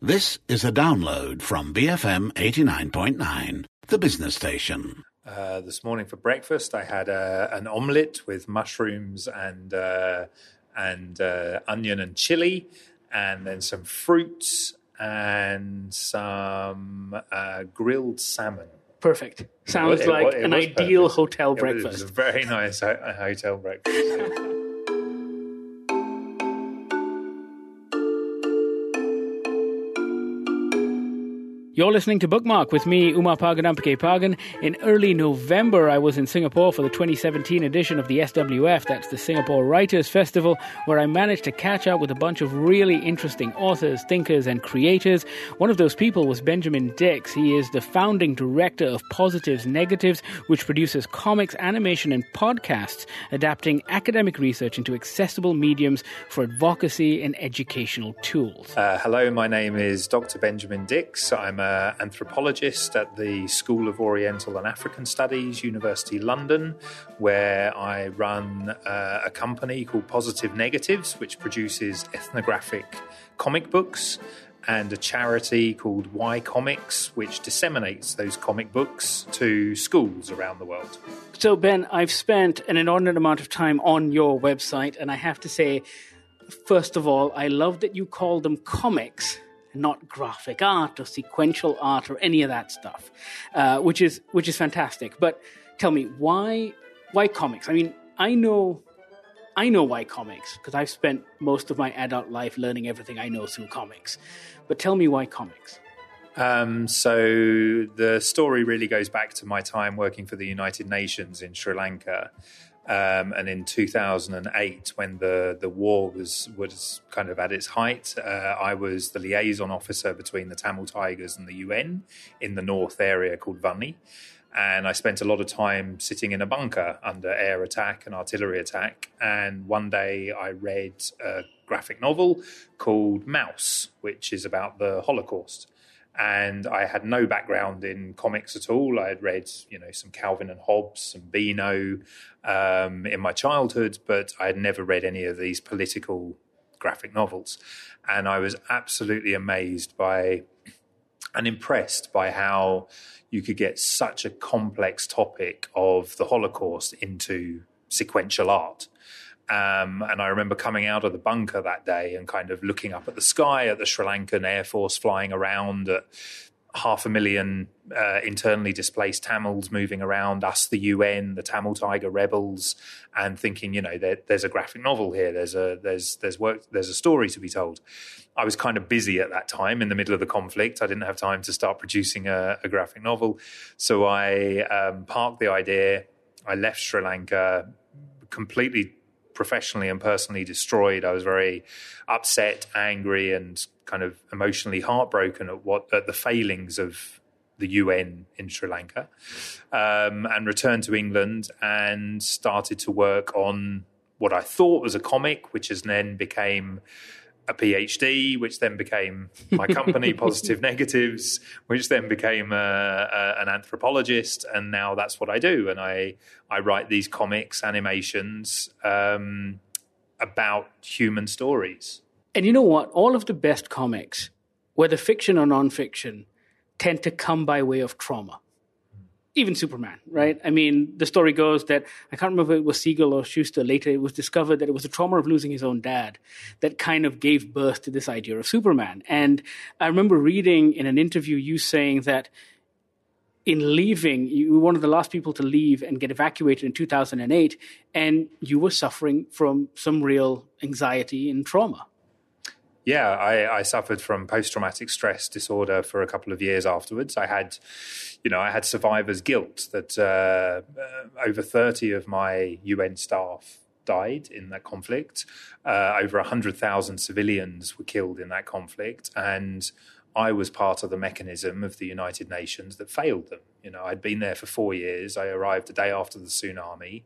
This is a download from BFM 89.9, the business station. Uh, this morning for breakfast, I had uh, an omelette with mushrooms and uh, and uh, onion and chili, and then some fruits and some uh, grilled salmon. Perfect. Sounds It like wa- it an ideal perfect. hotel It was breakfast. a very nice ho- hotel breakfast. You're listening to Bookmark with me, Umapagan Ampikaipakan. In early November, I was in Singapore for the 2017 edition of the SWF, that's the Singapore Writers Festival, where I managed to catch up with a bunch of really interesting authors, thinkers, and creators. One of those people was Benjamin Dix. He is the founding director of Positives Negatives, which produces comics, animation, and podcasts, adapting academic research into accessible mediums for advocacy and educational tools. Uh, hello, my name is Dr. Benjamin Dix. I'm an anthropologist at the School of Oriental and African Studies, University London, where I run uh, a company called Positive Negatives, which produces ethnographic comic books, and a charity called Why Comics, which disseminates those comic books to schools around the world. So, Ben, I've spent an inordinate amount of time on your website, and I have to say, first of all, I love that you call them comics, not graphic art or sequential art or any of that stuff, uh, which is which is fantastic. But tell me, why why comics? I mean, I know. I know why comics because I've spent most of my adult life learning everything I know through comics. But tell me why comics? Um, so the story really goes back to my time working for the United Nations in Sri Lanka. Um, and in 2008, when the, the war was was kind of at its height, uh, I was the liaison officer between the Tamil Tigers and the UN in the north area called Vanni. And I spent a lot of time sitting in a bunker under air attack and artillery attack. And one day I read a graphic novel called Maus, which is about the Holocaust and I had no background in comics at all. I had read, you know, some Calvin and Hobbes, some Beano um, in my childhood, but I had never read any of these political graphic novels. And I was absolutely amazed by and impressed by how you could get such a complex topic of the Holocaust into sequential art. Um, and I remember coming out of the bunker that day and kind of looking up at the sky at the Sri Lankan Air Force flying around, at half a million uh, internally displaced Tamils moving around, us, the UN, the Tamil Tiger rebels, and thinking, you know, there, there's a graphic novel here. There's a there's there's work. There's a story to be told. I was kind of busy at that time in the middle of the conflict. I didn't have time to start producing a, a graphic novel, so I um, parked the idea. I left Sri Lanka completely professionally and personally destroyed. I was very upset, angry, and kind of emotionally heartbroken at what at the failings of the UN in Sri Lanka, um, and returned to England and started to work on what I thought was a comic, which has then became a PhD, which then became my company, Positive Negatives, which then became uh, uh, an anthropologist, and now that's what I do. And I I write these comics, animations um, about human stories. And you know what? All of the best comics, whether fiction or nonfiction, tend to come by way of trauma. Even Superman, right? I mean, the story goes that I can't remember if it was Siegel or Shuster. Later, it was discovered that it was the trauma of losing his own dad that kind of gave birth to this idea of Superman. And I remember reading in an interview you saying that in leaving, you were one of the last people to leave and get evacuated in 2008, and you were suffering from some real anxiety and trauma. Yeah, I, I suffered from post traumatic stress disorder for a couple of years afterwards. I had, you know, I had survivor's guilt that uh, uh, over 30 of my UN staff died in that conflict. Uh, over 100,000 civilians were killed in that conflict. And I was part of the mechanism of the United Nations that failed them. You know, I'd been there for four years. I arrived the day after the tsunami,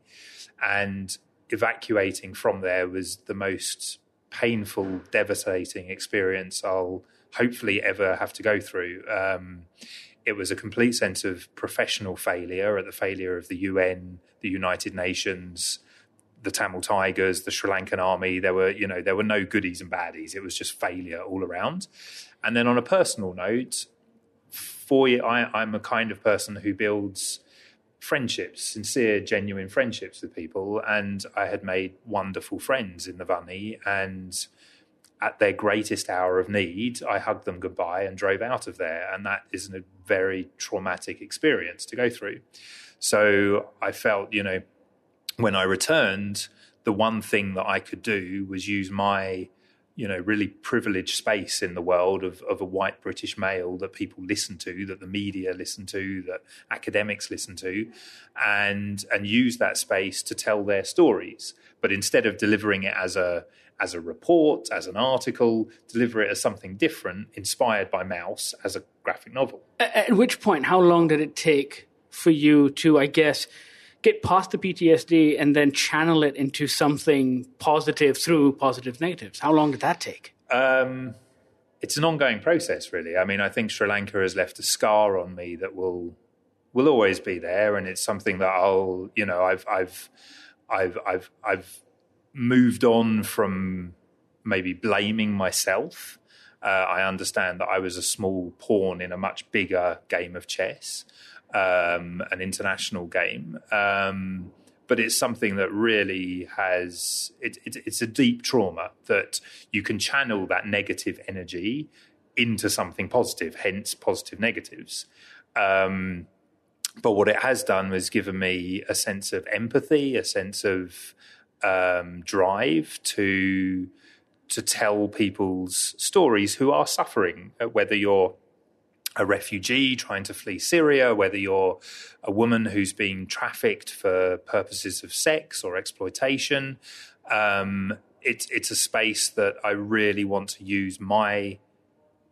and evacuating from there was the most painful, devastating experience I'll hopefully ever have to go through. Um, it was a complete sense of professional failure at the failure of the UN, the United Nations, the Tamil Tigers, the Sri Lankan army. There were, you know, there were no goodies and baddies. It was just failure all around. And then on a personal note, for I, I'm a kind of person who builds friendships, sincere, genuine friendships with people. And I had made wonderful friends in the Vanni. And at their greatest hour of need, I hugged them goodbye and drove out of there. And that is a very traumatic experience to go through. So I felt, you know, when I returned, the one thing that I could do was use my you know really privileged space in the world of, of a white British male that people listen to, that the media listen to, that academics listen to, and and use that space to tell their stories. But instead of delivering it as a as a report, as an article, deliver it as something different, inspired by Maus as a graphic novel. At which point, how long did it take for you to, I guess, get past the PTSD and then channel it into something positive through positive negatives? How long did that take? Um, it's an ongoing process, really. I mean, I think Sri Lanka has left a scar on me that will will always be there, and it's something that I'll, you know, I've I've I've I've I've moved on from maybe blaming myself. Uh, I understand that I was a small pawn in a much bigger game of chess um, an international game. Um, but it's something that really has it, it, it's a deep trauma that you can channel that negative energy into something positive, hence positive negatives. Um, but what it has done was given me a sense of empathy, a sense of um, drive to to tell people's stories who are suffering, uh, whether you're a refugee trying to flee Syria, whether you're a woman who's been trafficked for purposes of sex or exploitation. Um, it's a space that I really want to use my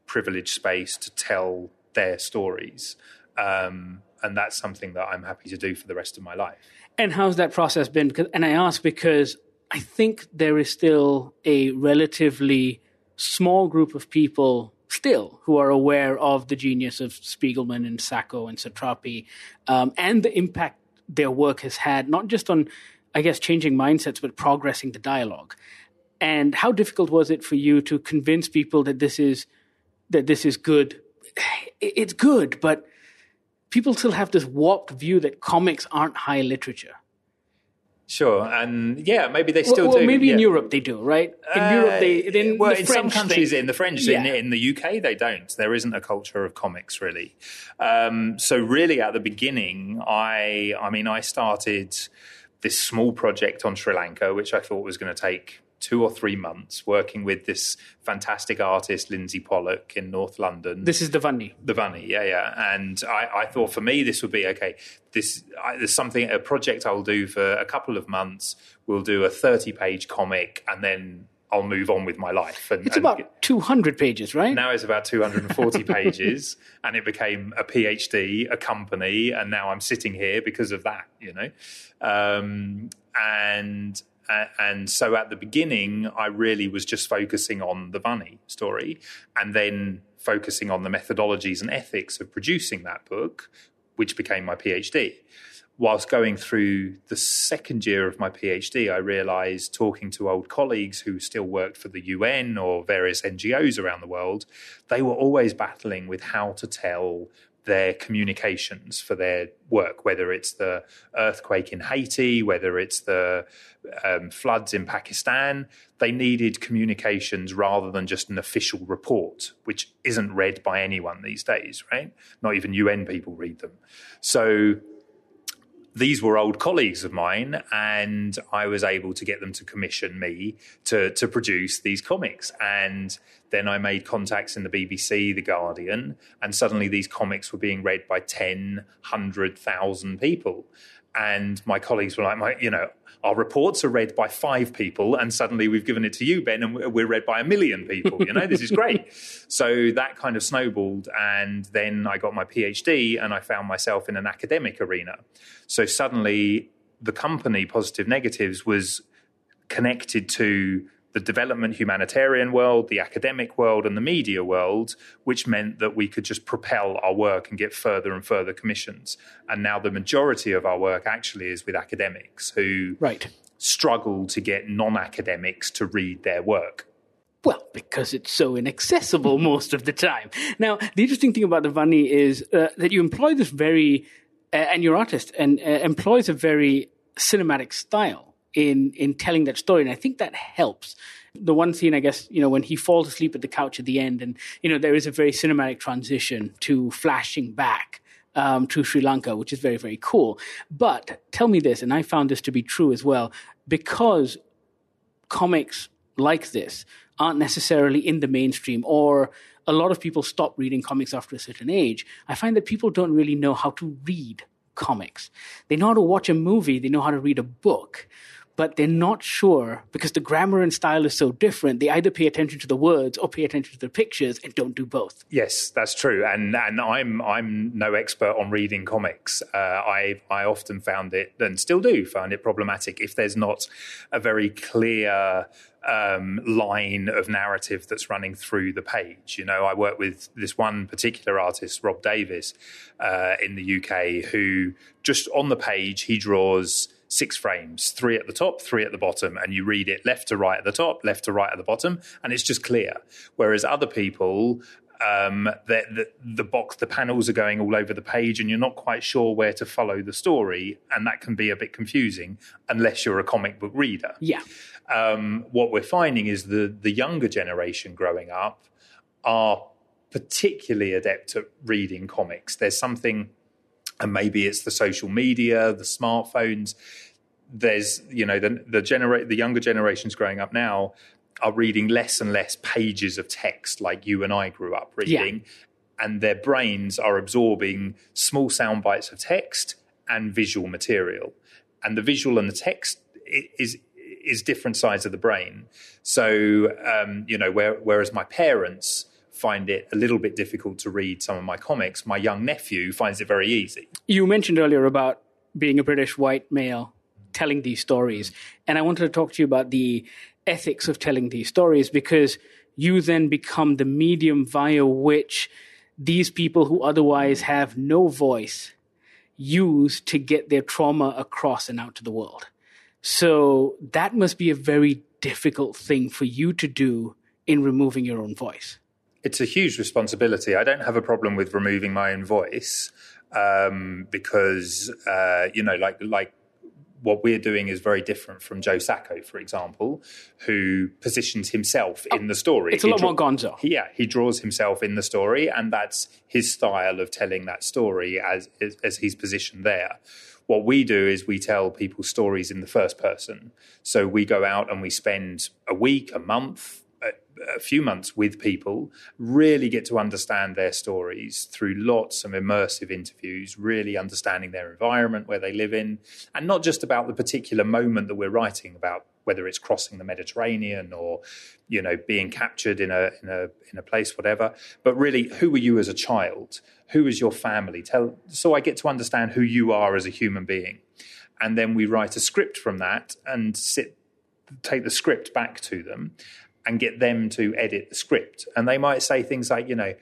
privileged space to tell their stories, um, and that's something that I'm happy to do for the rest of my life. And how's that process been? And I ask because I think there is still a relatively small group of people still who are aware of the genius of Spiegelman and Sacco and Satrapi um, and the impact their work has had, not just on, I guess, changing mindsets, but progressing the dialogue. And how difficult was it for you to convince people that this is that this is good? It's good, but people still have this warped view that comics aren't high literature. Sure, and yeah, maybe they still well, do. Maybe yeah. in Europe they do, right? In uh, Europe, they in well, the in French some countries, they, in the French, yeah. in, in, the UK, they don't. There isn't a culture of comics really. Um, so really, at the beginning, I, I mean, I started this small project on Sri Lanka, which I thought was going to take two or three months working with this fantastic artist, Lindsay Pollock, in North London. This is the Vanni. The Vanni, yeah, yeah. And I, I thought for me, this would be okay. This I, there's something a project I'll do for a couple of months. We'll do a 30 page comic, and then I'll move on with my life. And, it's about and 200 pages, right? Now it's about 240 pages, and it became a PhD, a company, and now I'm sitting here because of that, you know. Um, and and so at the beginning, I really was just focusing on the Vanni story and then focusing on the methodologies and ethics of producing that book, which became my PhD. Whilst going through the second year of my PhD, I realized talking to old colleagues who still worked for the UN or various NGOs around the world, they were always battling with how to tell their communications for their work, whether it's the earthquake in Haiti, whether it's the um, floods in Pakistan. They needed communications rather than just an official report, which isn't read by anyone these days, right? Not even UN people read them. So these were old colleagues of mine, and I was able to get them to commission me to to produce these comics. And then I made contacts in the BBC, The Guardian, and suddenly these comics were being read by 10, 100,000 people. And my colleagues were like, my, you know, our reports are read by five people, and suddenly we've given it to you, Ben, and we're read by a million people. You know, this is great. So that kind of snowballed, and then I got my PhD, and I found myself in an academic arena. So suddenly, the company Positive Negatives was connected to the development humanitarian world, the academic world, and the media world, which meant that we could just propel our work and get further and further commissions. And now the majority of our work actually is with academics who right. struggle to get non academics to read their work. Well, because it's so inaccessible most of the time. Now, the interesting thing about the Vanni is uh, that you employ this very, uh, and your artist and uh, employs a very cinematic style in in telling that story, and I think that helps. The one scene, I guess, you know, when he falls asleep at the couch at the end, and you know, there is a very cinematic transition to flashing back um, to Sri Lanka, which is very, very cool. But tell me this, and I found this to be true as well, because comics like this aren't necessarily in the mainstream or a lot of people stop reading comics after a certain age. I find that people don't really know how to read comics. They know how to watch a movie, they know how to read a book, but they're not sure because the grammar and style is so different. They either pay attention to the words or pay attention to the pictures and don't do both. Yes, that's true. And and I'm I'm no expert on reading comics. Uh, I I often found it and still do find it problematic if there's not a very clear um, line of narrative that's running through the page. You know, I work with this one particular artist, Rob Davis, uh, in the UK, who just on the page he draws six frames, three at the top, three at the bottom, and you read it left to right at the top, left to right at the bottom, and it's just clear. Whereas other people, um, the, the, the, box, the panels are going all over the page, and you're not quite sure where to follow the story, and that can be a bit confusing unless you're a comic book reader. Yeah. Um, what we're finding is the the younger generation growing up are particularly adept at reading comics. There's something and maybe it's the social media, the smartphones. There's, you know, the the genera- the younger generations growing up now are reading less and less pages of text like you and I grew up reading, yeah. and their brains are absorbing small sound bites of text and visual material, and the visual and the text is is different sides of the brain. So, um, you know, where, whereas my parents find it a little bit difficult to read some of my comics. My young nephew finds it very easy. You mentioned earlier about being a British white male telling these stories. And I wanted to talk to you about the ethics of telling these stories because you then become the medium via which these people who otherwise have no voice use to get their trauma across and out to the world. So that must be a very difficult thing for you to do in removing your own voice it's a huge responsibility. I don't have a problem with removing my own voice um, because uh, you know, like like what we're doing is very different from Joe Sacco, for example, who positions himself in the story. It's a lot draw- more gonzo. Yeah, he draws himself in the story, and that's his style of telling that story as as he's positioned there. What we do is we tell people stories in the first person. So we go out and we spend a week, a month, a few months with people, really get to understand their stories through lots of immersive interviews, really understanding their environment where they live in, and not just about the particular moment that we're writing about, whether it's crossing the Mediterranean or, you know, being captured in a in a in a place, whatever, but really, who were you as a child? Who is your family? Tell so I get to understand who you are as a human being. And then we write a script from that and sit take the script back to them and get them to edit the script. And they might say things like, you know,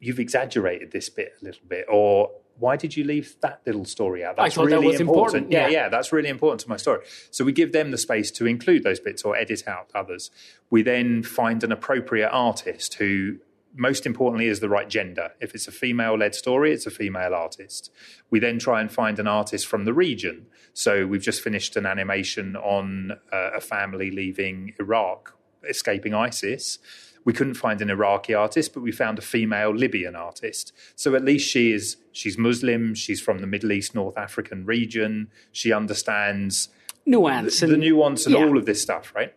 you've exaggerated this bit a little bit, or why did you leave that little story out? That's really that important. important. Yeah. yeah, yeah, that's really important to my story. So we give them the space to include those bits or edit out others. We then find an appropriate artist who most importantly is the right gender. If it's a female led story, it's a female artist. We then try and find an artist from the region. So we've just finished an animation on uh, a family leaving Iraq escaping ISIS. We couldn't find an Iraqi artist, but we found a female Libyan artist. So at least she is she's Muslim, she's from the Middle East, North African region. She understands nuance the, and, the nuance and yeah. all of this stuff, right?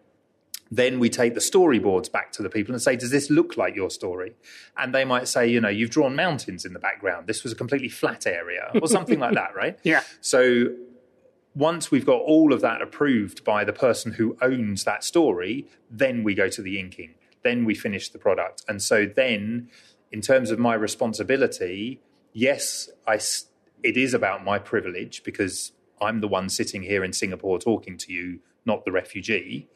Then we take the storyboards back to the people and say, Does this look like your story? And they might say, You know, you've drawn mountains in the background. This was a completely flat area, or something like that, right? Yeah. So once we've got all of that approved by the person who owns that story, then we go to the inking. Then we finish the product. And so then, in terms of my responsibility, yes, I, it is about my privilege because I'm the one sitting here in Singapore talking to you, not the refugee.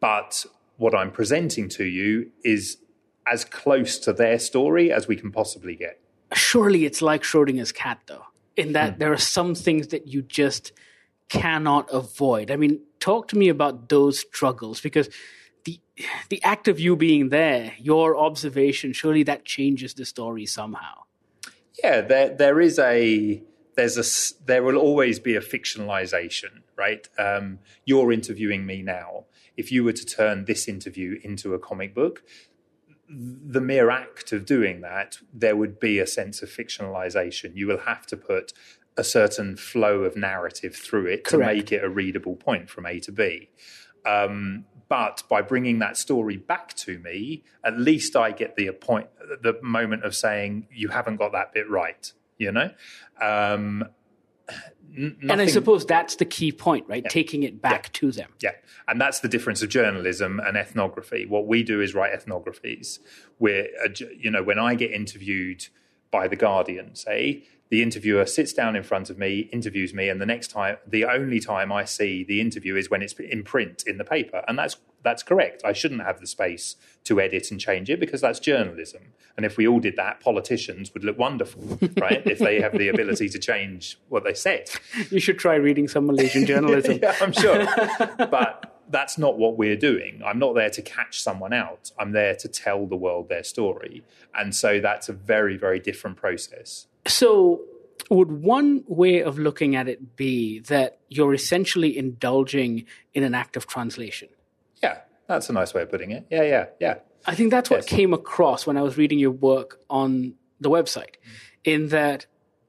But what I'm presenting to you is as close to their story as we can possibly get. Surely it's like Schrodinger's cat, though, in that mm. there are some things that you just cannot avoid. I mean, talk to me about those struggles because the the act of you being there, your observation, surely that changes the story somehow. Yeah, there there is a there's a there will always be a fictionalization, right? Um, you're interviewing me now. If you were to turn this interview into a comic book, the mere act of doing that, there would be a sense of fictionalization. You will have to put a certain flow of narrative through it Correct. to make it a readable point from A to B. Um, but by bringing that story back to me, at least I get the point, the moment of saying you haven't got that bit right. You know, um, And I suppose that's the key point, right? Taking it back to them. yeah, and that's the difference of journalism and ethnography. What we do is write ethnographies. Where uh, you know, when I get interviewed by the Guardian, say the interviewer sits down in front of me, interviews me, and the next time, the only time I see the interview is when it's in print in the paper, and that's that's correct. I shouldn't have the space to edit and change it because that's journalism. And if we all did that, politicians would look wonderful, right? if they have the ability to change what they said. You should try reading some Malaysian journalism. yeah, I'm sure. but that's not what we're doing. I'm not there to catch someone out. I'm there to tell the world their story. And so that's a very, very different process. So, would one way of looking at it be that you're essentially indulging in an act of translation? Yeah, that's a nice way of putting it. Yeah, yeah, yeah. I think that's what Yes. came across when I was reading your work on the website, mm. in that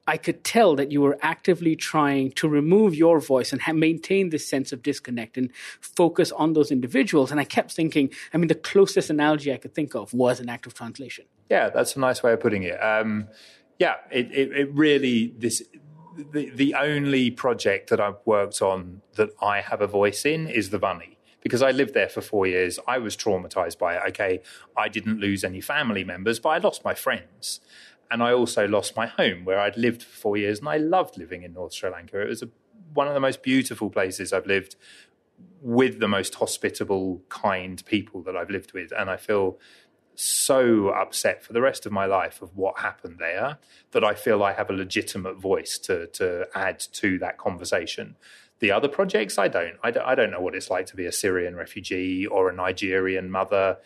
I could tell that you were actively trying to remove your voice and ha- maintain this sense of disconnect and focus on those individuals. And I kept thinking, I mean, the closest analogy I could think of was an act of translation. Yeah, that's a nice way of putting it. Um, yeah, it, it, it really this the the only project that I've worked on that I have a voice in is the Vanni because I lived there for four years. I was traumatized by it. Okay, I didn't lose any family members, but I lost my friends. And I also lost my home where I'd lived for four years and I loved living in North Sri Lanka. It was a, one of the most beautiful places I've lived with the most hospitable, kind people that I've lived with. And I feel so upset for the rest of my life of what happened there that I feel I have a legitimate voice to to add to that conversation. The other projects, I don't. I don't, I don't know what it's like to be a Syrian refugee or a Nigerian mother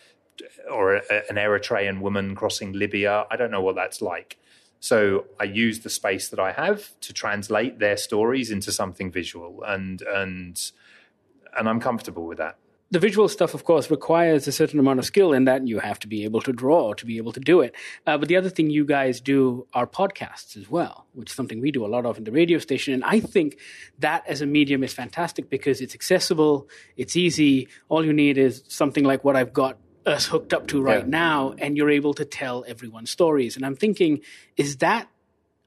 or a, an Eritrean woman crossing Libya. I don't know what that's like. So I use the space that I have to translate their stories into something visual, and and and I'm comfortable with that. the visual stuff, of course, requires a certain amount of skill in that you have to be able to draw to be able to do it. Uh, but the other thing you guys do are podcasts as well, which is something we do a lot of in the radio station. And I think that as a medium is fantastic because it's accessible, it's easy. All you need is something like what I've got us hooked up to right Yeah. now, and you're able to tell everyone's stories. And I'm thinking, is that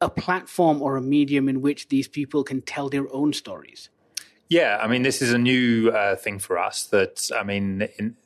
a platform or a medium in which these people can tell their own stories? Yeah, I mean, this is a new uh, thing for us. That I mean, in,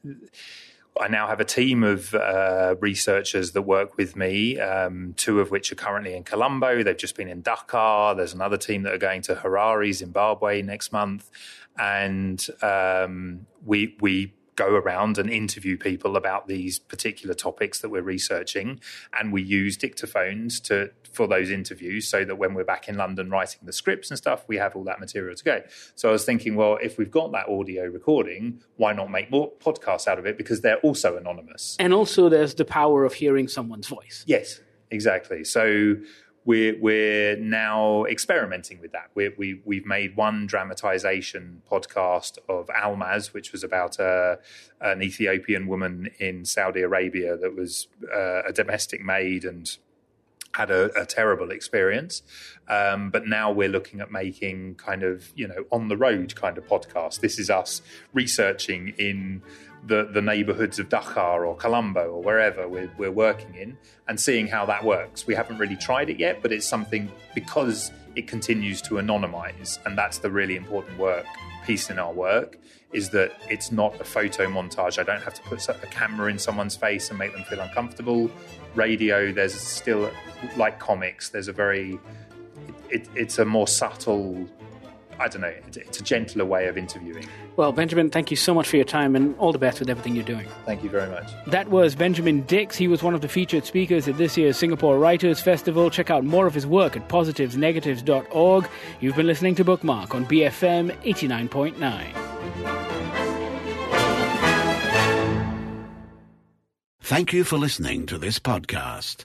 I now have a team of uh, researchers that work with me. Um, two of which are currently in Colombo. They've just been in Dakar. There's another team that are going to Harare, Zimbabwe next month, and um, we we go around and interview people about these particular topics that we're researching and we use dictaphones to for those interviews so that when we're back in London writing the scripts and stuff we have all that material to go so I was thinking well if we've got that audio recording why not make more podcasts out of it because they're also anonymous And also, there's the power of hearing someone's voice. Yes, exactly. So we're we're now experimenting with that. We're, we we've made one dramatization podcast of Almaz, which was about a, an Ethiopian woman in Saudi Arabia that was uh, a domestic maid and had a, a terrible experience. Um, but now we're looking at making kind of, you know, on the road kind of podcast. This is us researching in the, the neighborhoods of Dakar or Colombo or wherever we're, we're working in and seeing how that works. We haven't really tried it yet, but it's something because it continues to anonymize. And that's the really important work piece in our work is that it's not a photo montage. I don't have to put a camera in someone's face and make them feel uncomfortable. Radio, there's still like comics. There's a very, it, it's a more subtle. I don't know. It's, it's a gentler way of interviewing. Well, Benjamin, thank you so much for your time and all the best with everything you're doing. Thank you very much. That was Benjamin Dix. He was one of the featured speakers at this year's Singapore Writers Festival. Check out more of his work at positivesnegatives.org. You've been listening to Bookmark on BFM 89.9. Thank you for listening to this podcast.